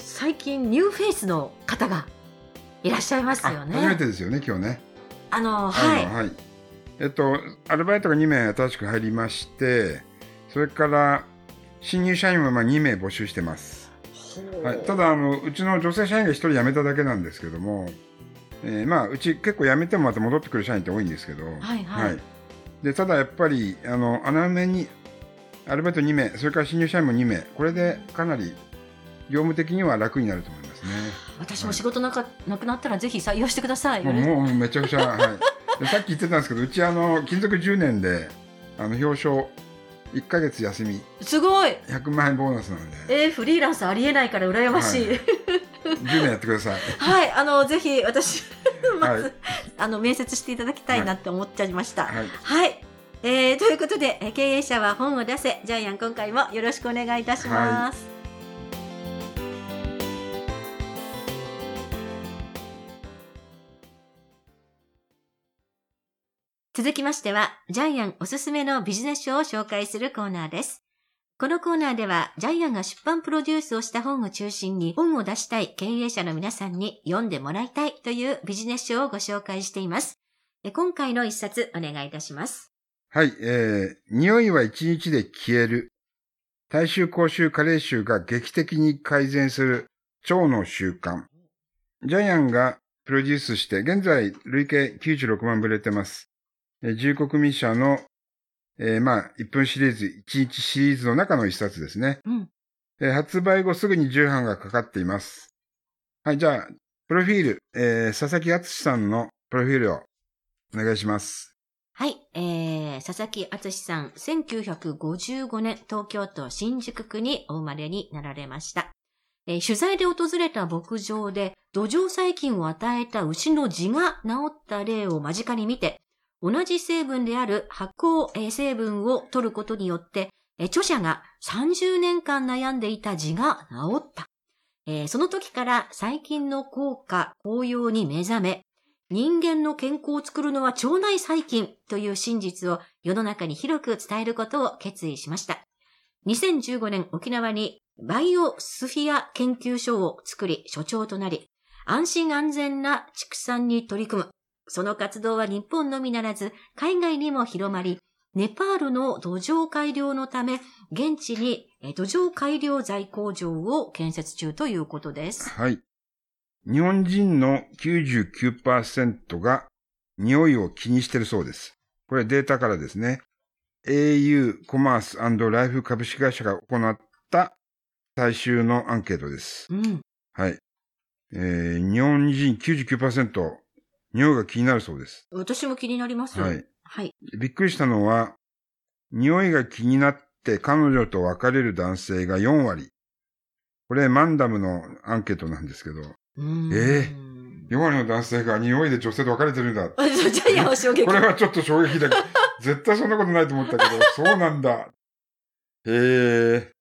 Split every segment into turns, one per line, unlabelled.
最近ニューフェイスの方がいらっしゃいますよ
あ、初め
ね。
てですよね、今日ね。
あのはい、
はい。えっと、アルバイトが2名新しく入りまして、それから、新入社員もまあ2名募集してます。はい、ただあの、うちの女性社員が1人辞めただけなんですけども、えーまあ、うち結構辞めてもまた戻ってくる社員って多いんですけど、
はいはい
でただやっぱり、あの、穴埋めに、アルバイト2名、それから新入社員も2名、これでかなり業務的には楽になると思いますね。
私も仕事なかなくなったらぜひ採用してください。
もうもうめちゃくちゃ、はい、で さっき言ってたんですけどうちあの勤続10年であの表彰1ヶ月休み
すごい。
100万円ボーナスなので
えー、フリーランスありえないから羨ましい。
は
はい、
10年やってください
あのぜひ私まず、
はい
あの面接していただきたいなって思っちゃいました。
はい
はい。えー、ということで、えー経営者は本を出せ、ジャイアン今回もよろしくお願いいたします。続きましては、ジャイアンおすすめのビジネス書を紹介するコーナーです。このコーナーでは、ジャイアンが出版プロデュースをした本を中心に、本を出したい経営者の皆さんに読んでもらいたいというビジネス書をご紹介しています。今回の一冊お願いいたします。
はいえー、匂いは1日で消える大衆口臭加齢臭が劇的に改善する腸の習慣ジャイアンがプロデュースして現在累計96万部売れてます重国民社の、えーまあ、1分シリーズ、1日シリーズの中の一冊ですね。
うん。
えー発売後すぐに重版がかかっています。はい、じゃあ、プロフィール、えー佐々木敦さんのプロフィールをお願いします。
はい、えー、佐々木敦さん、1955年、東京都新宿区にお生まれになられました。えー取材で訪れた牧場で、土壌細菌を与えた牛の痔が治った例を間近に見て、同じ成分である発酵成分を取ることによって、著者が30年間悩んでいた痔が治った。その時から細菌の効果、効用に目覚め、人間の健康を作るのは腸内細菌という真実を世の中に広く伝えることを決意しました。2015年沖縄にバイオスフィア研究所を作り所長となり、安心安全な畜産に取り組む。その活動は日本のみならず海外にも広まり、ネパールの土壌改良のため、現地にえ土壌改良材工場を建設中ということです。
はい。日本人の99%が匂いを気にしているそうです。これデータからですね。au コマースライフ株式会社が行った最終のアンケートです。
うん。
はい。えー、日本人99%、匂いが気になるそうです。
私も気になります。
はい。
はい。
びっくりしたのは、匂いが気になって彼女と別れる男性が4割。これ、マンダムのアンケートなんですけど、
うーん
え4割の男性が匂いで女性と別れてるんだ。これはちょっと衝撃だけど、絶対そんなことないと思ったけど、そうなんだ。へえ。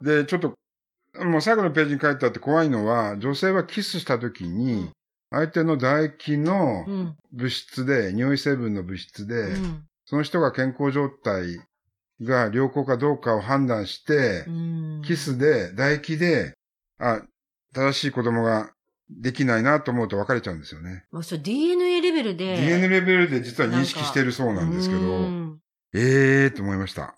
で、ちょっと、もう最後のページに書いてあって怖いのは、女性はキスした時に、相手の唾液の
うん。
物質で、匂い成分の物質で、
うん
その人が健康状態が良好かどうかを判断して、
うん
キスで、唾液で、あ、正しい子供ができないなと思うと別れちゃうんですよね。
まあ、それ DNA レベルで。
DNA レベルで実は認識してるそうなんですけ
う
ど、
ん
ええーと思いました。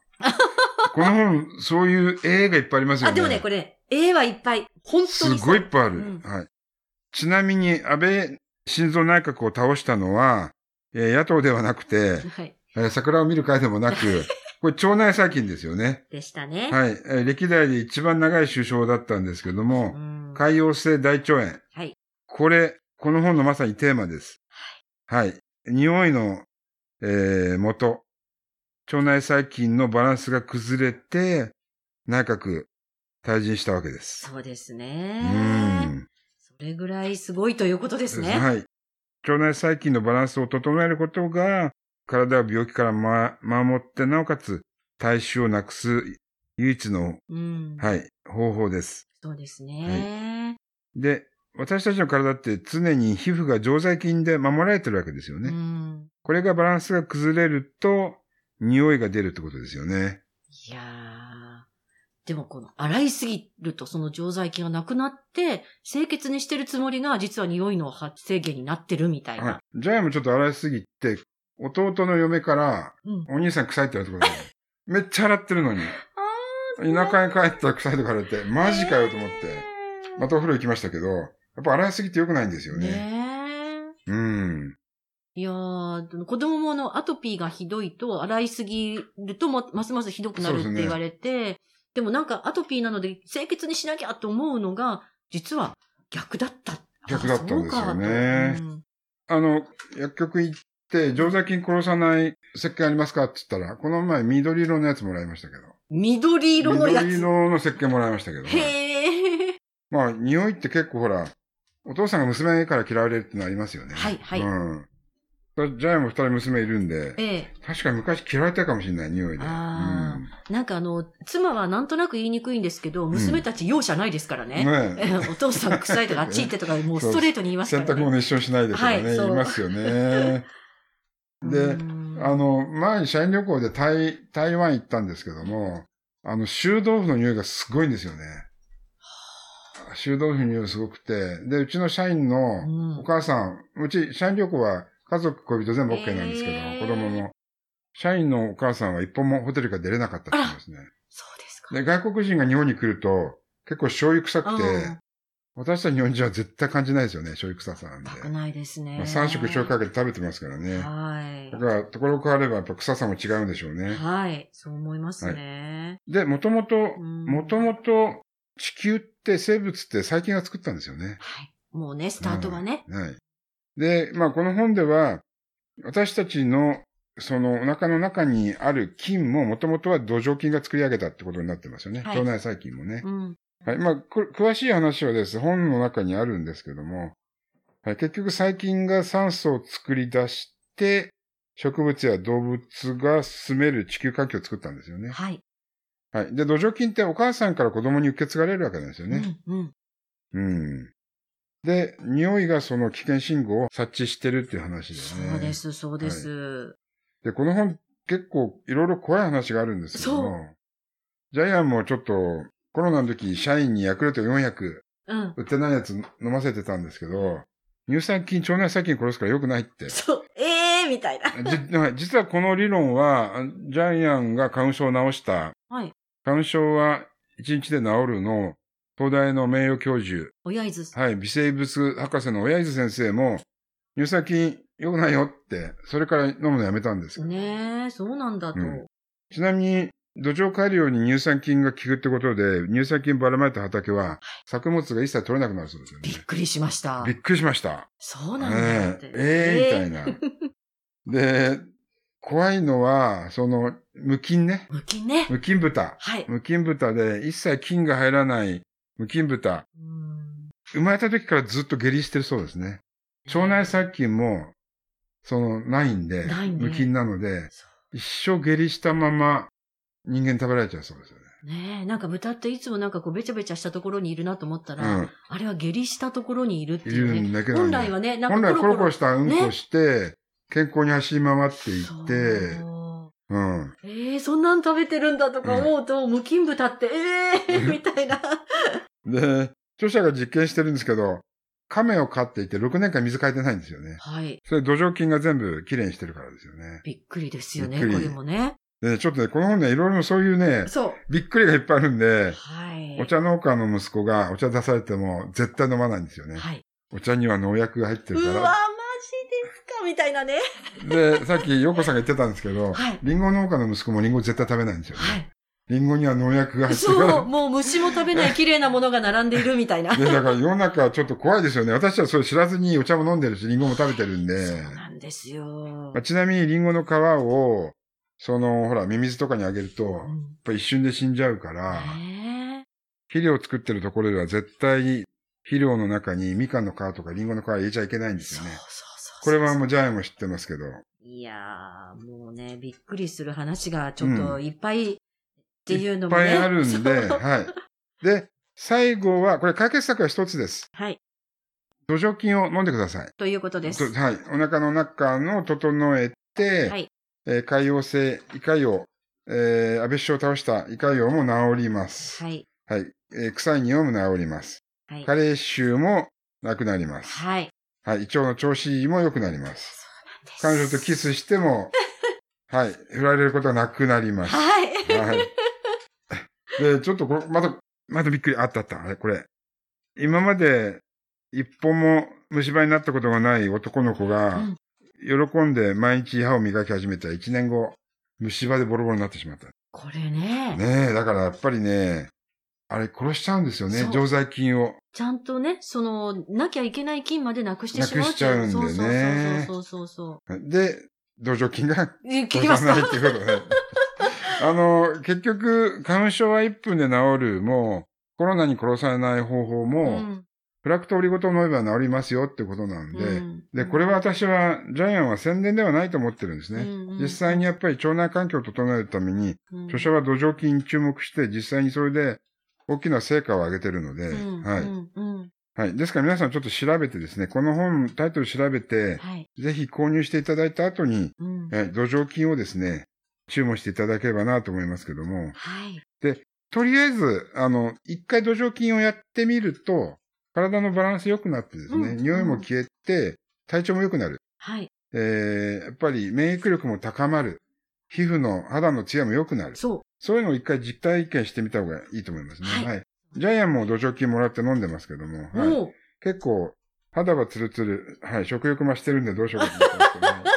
この本、そういうええがいっぱいありますよね。
あ、でもね、これ、絵はいっぱい。本当
す
にそう
ごいいっぱいある。
うん
はい。ちなみに、安倍晋三内閣を倒したのは、えー野党ではなくて、
はい。
えー桜を見る会でもなく、これ腸内細菌ですよね。
でしたね。
はい。えー歴代で一番長い首相だったんですけども、
うん
海洋性大腸炎。
はい。
これ、この本のまさにテーマです。はい。匂いの、えー元。腸内細菌のバランスが崩れて、内閣退陣したわけです。
そうです
う
ね。
ん。
それぐらいすごいということですね。
はい。腸内細菌のバランスを整えることが、体を病気から、ま、守って、なおかつ、体臭をなくす唯一の、
うん。
はい、方法です。
そうですね。
で、私たちの体って常に皮膚が常在菌で守られてるわけですよね。
うん。
これがバランスが崩れると、匂いが出るってことですよね。
いやー。でもこの、洗いすぎるとその常在菌がなくなって、清潔にしてるつもりが、実は匂いの発生源になってるみたいな。
はい。ジャイもちょっと洗いすぎて、弟の嫁から、
うん。
お兄さん臭いって言われたことある。めっちゃ洗ってるのに。田舎に帰ったら臭いとか言われて、マジかよと思って。またお風呂行きましたけど、やっぱ洗いすぎて良くないんですよね。
ねえ。
うん。
いやー、子供もあの、アトピーがひどいと、洗いすぎるとも、ますますひどくなるって
そうですね
言われて、でもなんかアトピーなので清潔にしなきゃと思うのが、実は逆だった。
逆だったんですよね
うん
あの、薬局行って、常在菌殺さない石鹸ありますか？って言ったら、この前緑色のやつもらいましたけど。
緑色のやつ。
緑色の石鹸もらいましたけど。
へー。
まあ、匂いって結構ほら、お父さんが娘から嫌われるってのありますよね。
はいはい
うん。ジャイアンも二人娘いるんで、
ええ。
確かに昔嫌われたかもしれない、匂いで。
あなんかあの、妻はなんとなく言いにくいんですけど、娘たち容赦ないですから
うん、
ね。お父さん臭いとか、あっち行ってとか、もうストレートに言いますからね。
洗濯物一緒にしないでとかね、
はい
言いますよね。で
うん
あの、前に社員旅行で台、台湾行ったんですけども、あの、臭豆腐の匂いがすごいんですよね。臭豆腐の匂いがすごくて、で、うちの社員の
うん
お母さん、うち社員旅行は家族、恋人全部 OK なんですけど、
へー
子供も。社員のお母さんは一本もホテルから出れなかったって言うんですね。
そうですか。
で、外国人が日本に来ると、結構醤油臭くて、
うん
私たち日本人は絶対感じないですよね、醤油臭さなんで。
全くないですね。
まあ、3食醤油かけて食べてますからね。
はい
だ。から、ところ変わればやっぱ臭さも違うんでしょうね。
はい。そう思いますね。
で、もともと、
うん
もともと地球って生物って細菌が作ったんですよね。
はい。もうね、スタートがね。
うんはい。で、まあこの本では、私たちのそのお腹の中にある菌ももともとは土壌菌が作り上げたってことになってますよね。
はい
腸内細菌もね。
うん。
はい。まあ、く詳しい話はです、本の中にあるんですけども、はい、結局細菌が酸素を作り出して、植物や動物が住める地球環境を作ったんですよね。
はい。
はい。で、土壌菌ってお母さんから子供に受け継がれるわけなんですよね。
うん。うん。
うん。で、匂いがその危険信号を察知してるっていう話ですね。
そうで。す、そうです。
で、この本結構いろいろ怖い話があるんですけども、ジャイアンもちょっとコロナの時社員にヤクルト400
うん。
売ってないやつ飲ませてたんですけど、乳酸菌、腸内細菌殺すから良くないって。
そう。ええー、みたいな。
実はこの理論は、ジャイアンが花粉症を治した、
はい。
花粉症は1日で治るの、東大の名誉教授、
親伊豆。
はい、微生物博士の親伊豆先生も、乳酸菌良くないよって、それから飲むのやめたんですよ。
ねえ、そうなんだと。
うんちなみに、土壌改良に乳酸菌が効くってことで、乳酸菌ばらまいた畑は、作物が一切取れなくなるそうですよね
びっ。くりしました
び。っくりしました。
そうなんだって。
ええええみたいな。で、怖いのは、その、無菌ね。
無菌ね。
無菌豚。
はい。
無菌豚で、一切菌が入らない無菌豚。
うん
生まれた時からずっと下痢してるそうですね。腸内細菌も、その、ないんで、
ね
無菌なので、
そ
一生下痢したまま人間食べられちゃうそうですよね。
うねえ、なんか豚っていつもなんかこうべちゃべちゃしたところにいるなと思ったら、
うん
あれは下痢したところにいるって
い
いうね。
るんだけど、ね、
本来はね、なん
本来
かコロコロ
コロコロしたうんこして、健康に走り回っていって、
そう
うん。
ええそんなん食べてるんだとか思うと、無菌豚って、ええ みたいな。
で、著者が実験してるんですけど、亀を飼っていて6年間水変えてないんですよね。
はい。
それ土壌菌が全部きれいにしてるからですよね。
びっくりですよね、これもね。
で、ちょっとね、この本ね、いろいろそういうね、
そう。
びっくりがいっぱいあるんで、
はい。
お茶農家の息子がお茶出されても絶対飲まないんですよね。
はい。
お茶には農薬が入ってる
うわ、
か
マジですかみたいなね。
ら。で、さっき陽子さんが言ってたんですけど、
はい
リンゴ農家の息子もリンゴ絶対食べないんですよね。
はい。
リンゴには農薬が入って。
そう、もう虫も食べない綺麗なものが並んでいるみたいな。
で、だから世の中ちょっと怖いですよね。私はそれ知らずにお茶も飲んでるし、リンゴも食べてるんで。
そうなんですよ
まあ、。ちなみにリンゴの皮を、その、ほら、ミミズとかにあげると、やっ
うん
ぱ一瞬で死んじゃうから、
ね
肥料を作ってるところでは絶対に肥料の中にみかんの皮とかリンゴの皮入れちゃいけないんです
そう
よね。
そうそう
これはもうジャイも知ってますけど。
いやー、もうね、びっくりする話がちょっといっぱいっていうのもね。
いっぱいあるんで、はい。で、最後は、これ解決策は一つです。
はい。
土壌菌を飲んでください。
ということです。
とはい。お腹の中の整えて、
はい。
えー海洋性胃潰瘍、えー、安倍首相を倒した胃潰瘍も治ります。
はい。
はい。えー臭い匂いも治ります。
はい。
加齢臭もなくなります。
はい。
はい。胃腸の調子も良くなります。
そうなんです。
彼女とキスしても、はい。振られることがなくなります。
はい。
はい。で、ちょっとこれ、また、またびっくり。あったあった。あれ、これ。今まで、一本も虫歯になったことがない男の子が、
うん
喜んで毎日歯を磨き始めた1年後、虫歯でボロボロになってしまった。
これね
ねえ、だからやっぱりね、あれ殺しちゃうんですよね
そう、
常在菌を。
ちゃんとね、その、なきゃいけない菌までなくしてしまう
なくしちゃうんでね
そうそうそうそう
で、土壌菌が
そう。え聞
殺
きますか
さないっていうことで。あの、結局、花粉症は1分で治るも、コロナに殺されない方法も、
ん
プラクトオリゴ糖を飲めば治りますよってことなんで、
うん
で、これは私は、ジャイアンは宣伝ではないと思ってるんですね。
うんうん
実際にやっぱり腸内環境を整えるために、
うん
著者は土壌菌に注目して、実際にそれで大きな成果を上げてるので、
うん
はい。はい。ですから皆さんちょっと調べてですね、この本、タイトル調べて、
はい。
ぜひ購入していただいた後に、
うん
はい土壌菌をですね、注文していただければなと思いますけども、
はい。
とりあえず、あの、一回土壌菌をやってみると、体のバランス良くなってですね、
うん
匂いも消えて、体調も良くなる。
はい。
えー、やっぱり免疫力も高まる。皮膚の肌のツヤも良くなる。
そう。
そういうのを一回実体験してみた方がいいと思いますね。
はい
はい。ジャイアンも土壌菌もらって飲んでますけども、はい、結構、肌はツルツル、はい、食欲増してるんでどうしようかと思ってますけど、ね、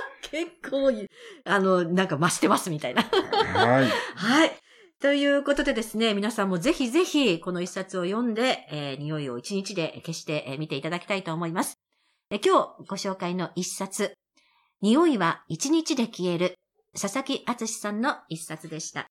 結構い、あの、なんか増してますみたいな。
はい。
はい。ということでですね、皆さんもぜひぜひこの一冊を読んで、えー匂いを一日で消して、えー見ていただきたいと思います。えー今日ご紹介の一冊、匂いは一日で消える、佐々木敦さんの一冊でした。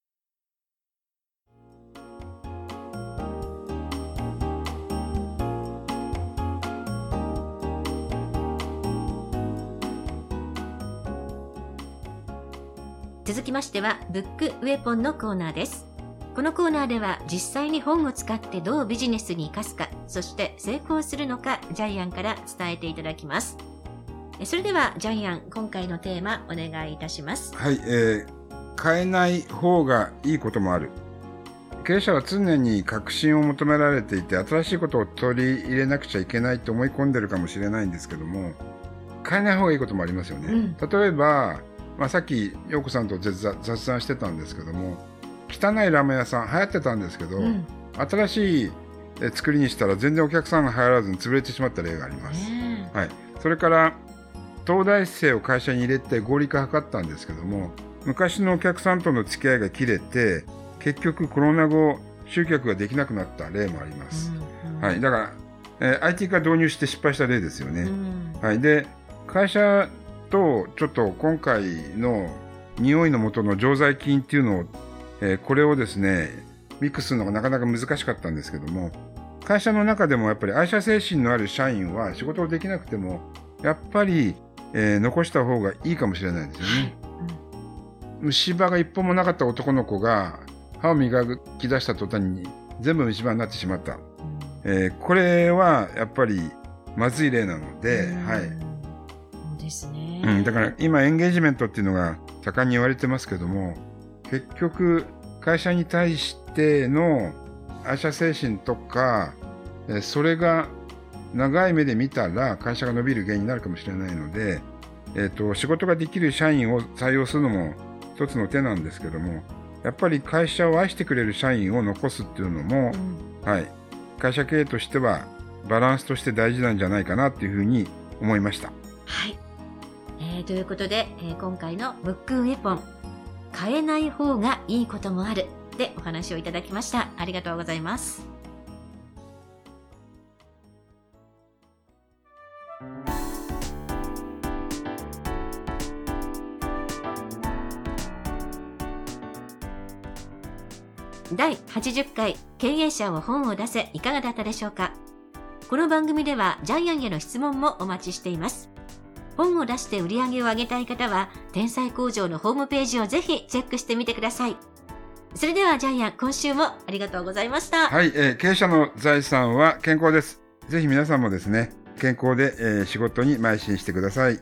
続きましては、ブックウェポンのコーナーです。このコーナーでは実際に本を使ってどうビジネスに活かすか、そして成功するのか、ジャイアンから伝えていただきます。えそれでは、ジャイアン、今回のテーマ、お願いいたします。
はい、えー、変えない方がいいこともある。経営者は常に革新を求められていて、新しいことを取り入れなくちゃいけないと思い込んでるかもしれないんですけども、変えない方がいいこともありますよね。
うん
例えば、まあ、さっき、陽子さんと雑雑談してたんですけども、汚いラーメン屋さん流行ってたんですけど、
うん。
新しいえ作りにしたら全然お客さんが入らずに潰れてしまった例があります。
ね
はい、それから東大生を会社に入れて合理化図ったんですけども昔のお客さんとの付き合いが切れて結局コロナ後集客ができなくなった例もありま
え
す、
うん
はい、だから、えー IT 化導入して失敗した例ですよね、
うん。
はい、で会社とちょっと今回の匂いの元の常在菌っていうのを、えーこれをですねミックスするのがなかなか難しかったんですけども会社の中でもやっぱり愛社精神のある社員は仕事をできなくてもやっぱり、えー残した方がいいかもしれないですよね。虫歯が一本もなかった男の子が歯を磨き出した途端に全部虫歯になってしまった。えーこれはやっぱりまずい例なので、はい。
ですね。
うん、だから今エンゲージメントっていうのが盛んに言われてますけども結局会社に対しての愛社精神とかえーそれが長い目で見たら会社が伸びる原因になるかもしれないので、えー、と仕事ができる社員を採用するのも一つの手なんですけどもやっぱり会社を愛してくれる社員を残すっていうのも
う、ん
はい、会社経営としてはバランスとして大事なんじゃないかなっていうふうに思いました。
はい。えーということで、えー今回のブックウェポン、変えない方がいいこともあるでお話をいただきました。ありがとうございます。第80回経営者を本を出せいかがだったでしょうかこの番組ではジャイアンへの質問もお待ちしています。本を出して売り上げを上げたい方は、天才工場のホームページをぜひチェックしてみてください。それではジャイアン、今週もありがとうございました。
はい、えー経営者の財産は健康です。ぜひ皆さんもですね、健康で、えー仕事に邁進してください。